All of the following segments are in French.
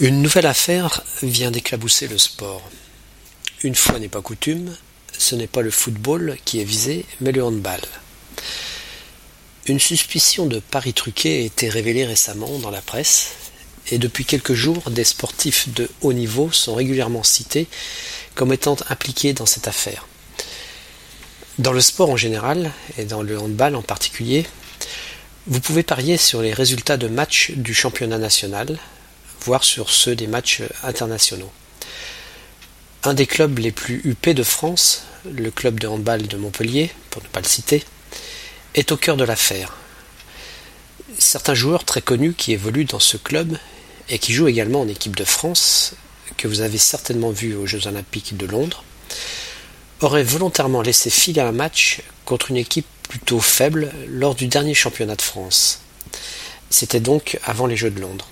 Une nouvelle affaire vient d'éclabousser le sport. Une fois n'est pas coutume, ce n'est pas le football qui est visé, mais le handball. Une suspicion de paris truqué a été révélée récemment dans la presse, et depuis quelques jours, des sportifs de haut niveau sont régulièrement cités comme étant impliqués dans cette affaire. Dans le sport en général, et dans le handball en particulier, vous pouvez parier sur les résultats de matchs du championnat national, voire sur ceux des matchs internationaux. Un des clubs les plus huppés de France, le club de handball de Montpellier, pour ne pas le citer, est au cœur de l'affaire. Certains joueurs très connus qui évoluent dans ce club et qui jouent également en équipe de France, que vous avez certainement vu aux Jeux olympiques de Londres, auraient volontairement laissé filer un match contre une équipe plutôt faible lors du dernier championnat de France. C'était donc avant les Jeux de Londres.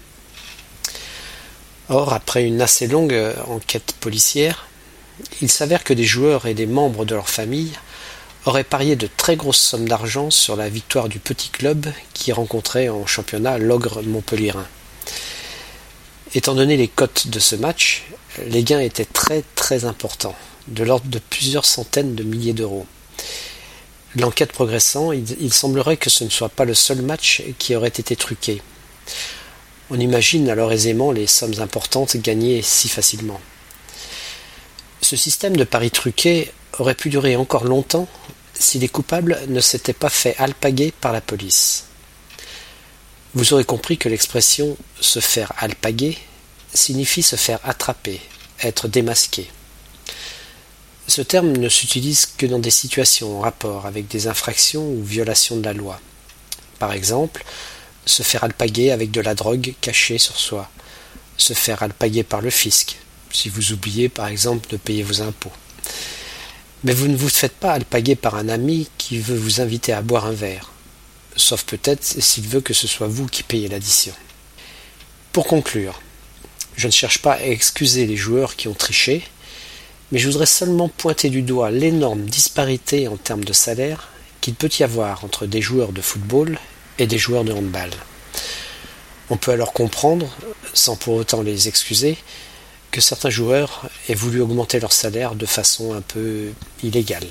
Or, après une assez longue euh, enquête policière, il s'avère que des joueurs et des membres de leur famille auraient parié de très grosses sommes d'argent sur la victoire du petit club qui rencontrait en championnat l'ogre montpellierin. Étant donné les cotes de ce match, les gains étaient très très importants, de l'ordre de plusieurs centaines de milliers d'euros. L'enquête progressant, il, il, semblerait que ce ne soit pas le seul match qui aurait été truqué. On imagine alors aisément les sommes importantes gagnées si facilement. Ce système de paris truqués aurait pu durer encore longtemps si les coupables ne s'étaient pas fait alpaguer par la police. Vous aurez compris que l'expression se faire alpaguer signifie se faire attraper, être démasqué. Ce terme ne s'utilise que dans des situations en rapport avec des infractions ou violations de la loi. Par exemple, se faire alpaguer avec de la drogue cachée sur soi, se faire alpaguer par le fisc, si vous oubliez par exemple de payer vos impôts. Mais vous ne vous faites pas alpaguer par un ami qui veut vous inviter à boire un verre, sauf peut-être s'il veut que ce soit vous qui payez l'addition. Pour conclure, je ne cherche pas à excuser les joueurs qui ont triché, mais je voudrais seulement pointer du doigt l'énorme disparité en termes de salaire qu'il peut y avoir entre des joueurs de football et des joueurs de handball. On peut alors comprendre, sans pour autant les excuser, que certains joueurs aient voulu augmenter leur salaire de façon un peu illégale.